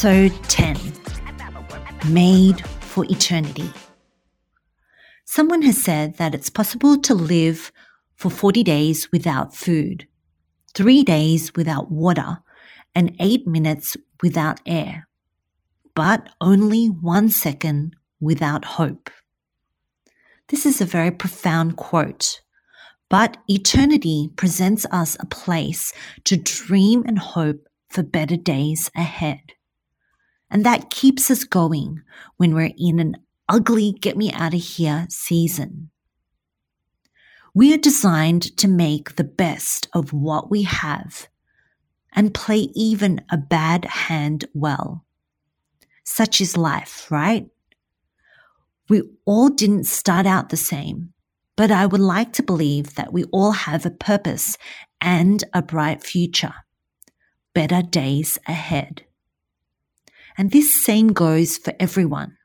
Episode 10 Made for Eternity. Someone has said that it's possible to live for 40 days without food, three days without water, and eight minutes without air, but only one second without hope. This is a very profound quote, but eternity presents us a place to dream and hope for better days ahead. And that keeps us going when we're in an ugly get me out of here season. We are designed to make the best of what we have and play even a bad hand well. Such is life, right? We all didn't start out the same, but I would like to believe that we all have a purpose and a bright future. Better days ahead. And this same goes for everyone.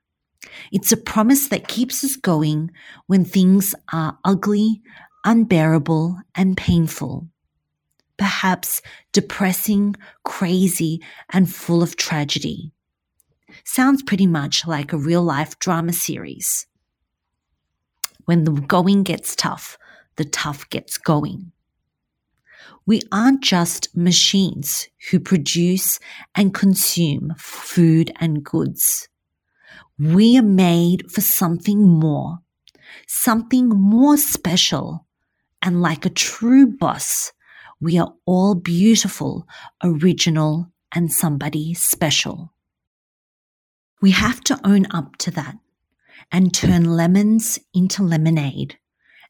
It's a promise that keeps us going when things are ugly, unbearable, and painful. Perhaps depressing, crazy, and full of tragedy. Sounds pretty much like a real life drama series. When the going gets tough, the tough gets going. We aren't just machines who produce and consume food and goods. We are made for something more, something more special. And like a true boss, we are all beautiful, original, and somebody special. We have to own up to that and turn lemons into lemonade,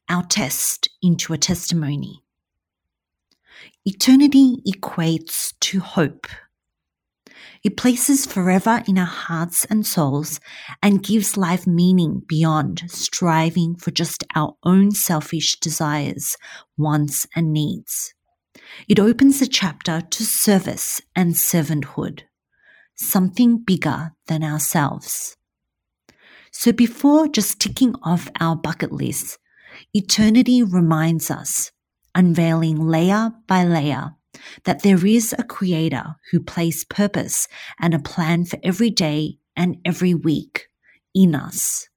our test into a testimony. Eternity equates to hope. It places forever in our hearts and souls and gives life meaning beyond striving for just our own selfish desires, wants, and needs. It opens the chapter to service and servanthood, something bigger than ourselves. So before just ticking off our bucket list, eternity reminds us unveiling layer by layer that there is a creator who placed purpose and a plan for every day and every week in us.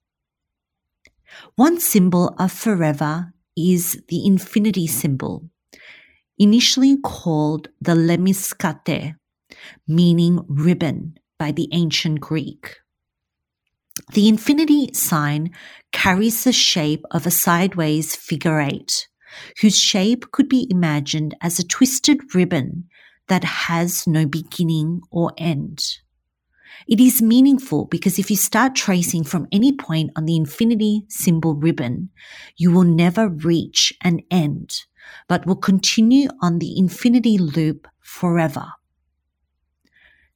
One symbol of forever is the infinity symbol, initially called the lemniscate, meaning ribbon by the ancient Greek. The infinity sign carries the shape of a sideways figure eight, whose shape could be imagined as a twisted ribbon that has no beginning or end. It is meaningful because if you start tracing from any point on the infinity symbol ribbon, you will never reach an end, but will continue on the infinity loop forever.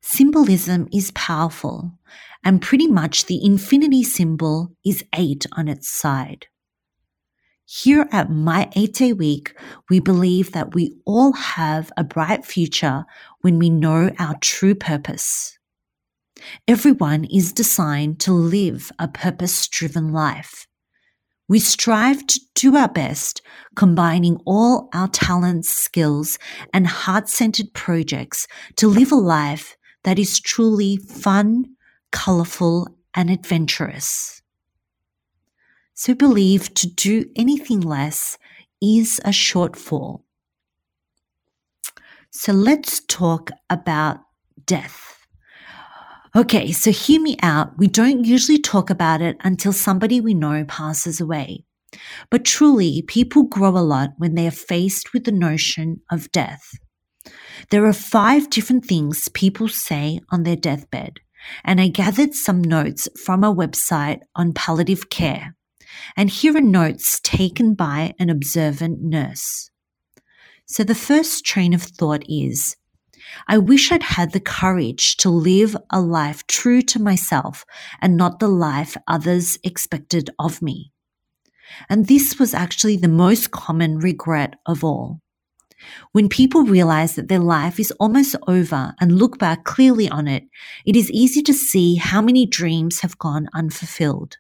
Symbolism is powerful, and pretty much the infinity symbol is eight on its side. Here at My 8 Day Week, we believe that we all have a bright future when we know our true purpose. Everyone is designed to live a purpose driven life. We strive to do our best, combining all our talents, skills, and heart centered projects to live a life that is truly fun, colorful, and adventurous. So believe to do anything less is a shortfall. So let's talk about death. Okay, so hear me out. We don't usually talk about it until somebody we know passes away. But truly, people grow a lot when they are faced with the notion of death. There are five different things people say on their deathbed, and I gathered some notes from a website on palliative care. And here are notes taken by an observant nurse. So the first train of thought is, I wish I'd had the courage to live a life true to myself and not the life others expected of me. And this was actually the most common regret of all. When people realize that their life is almost over and look back clearly on it, it is easy to see how many dreams have gone unfulfilled.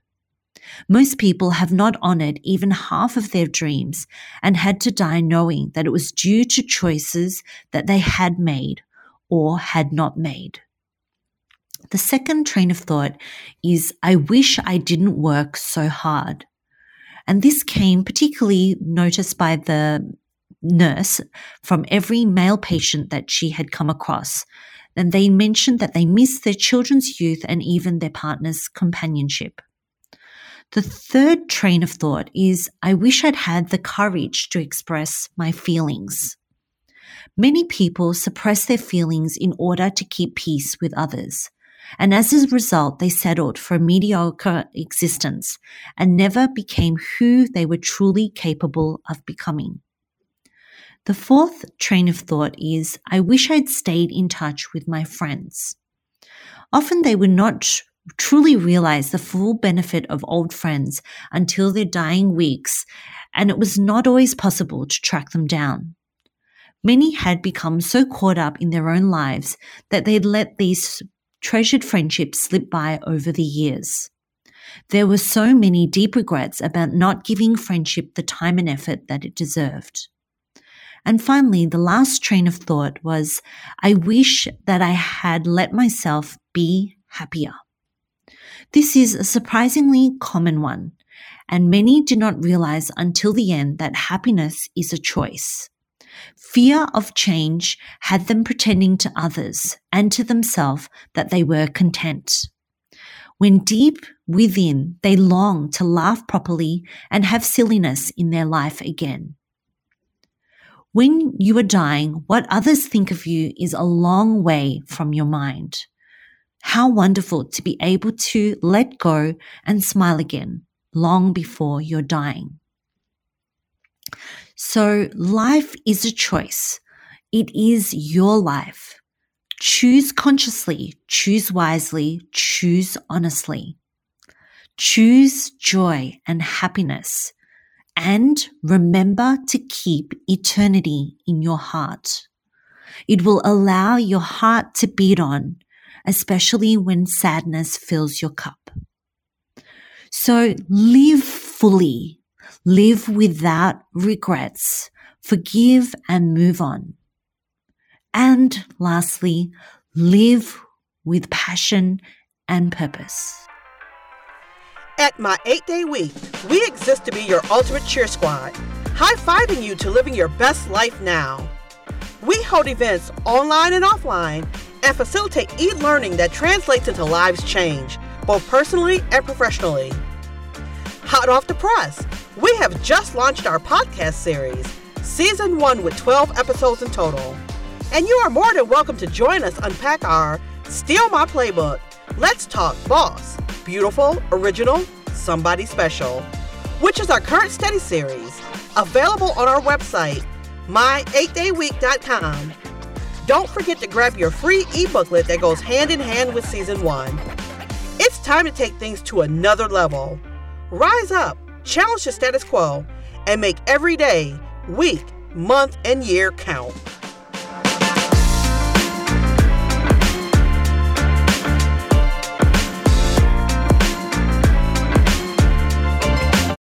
Most people have not honored even half of their dreams and had to die knowing that it was due to choices that they had made or had not made. The second train of thought is, I wish I didn't work so hard. And this came particularly noticed by the nurse from every male patient that she had come across. And they mentioned that they missed their children's youth and even their partner's companionship. The third train of thought is I wish I'd had the courage to express my feelings. Many people suppress their feelings in order to keep peace with others. And as a result, they settled for a mediocre existence and never became who they were truly capable of becoming. The fourth train of thought is I wish I'd stayed in touch with my friends. Often they would not truly realize the full benefit of old friends until their dying weeks, and it was not always possible to track them down. Many had become so caught up in their own lives that they'd let these treasured friendships slip by over the years. There were so many deep regrets about not giving friendship the time and effort that it deserved. And finally, the last train of thought was, I wish that I had let myself be happier. This is a surprisingly common one, and many do not realize until the end that happiness is a choice. Fear of change had them pretending to others and to themselves that they were content. When deep within they long to laugh properly and have silliness in their life again. When you are dying, what others think of you is a long way from your mind. How wonderful to be able to let go and smile again long before you're dying. So life is a choice. It is your life. Choose consciously, choose wisely, choose honestly. Choose joy and happiness. And remember to keep eternity in your heart. It will allow your heart to beat on especially when sadness fills your cup. So live fully, live without regrets, forgive and move on. And lastly, live with passion and purpose. At my eight day week, we exist to be your ultimate cheer squad, high fiving you to living your best life now. We hold events online and offline and facilitate e learning that translates into lives change, both personally and professionally. Hot off the press, we have just launched our podcast series, Season 1 with 12 episodes in total. And you are more than welcome to join us unpack our Steal My Playbook, Let's Talk Boss, Beautiful, Original, Somebody Special, which is our current study series, available on our website, my8dayweek.com don't forget to grab your free e-booklet that goes hand in hand with season one. It's time to take things to another level. Rise up, challenge the status quo, and make every day, week, month, and year count.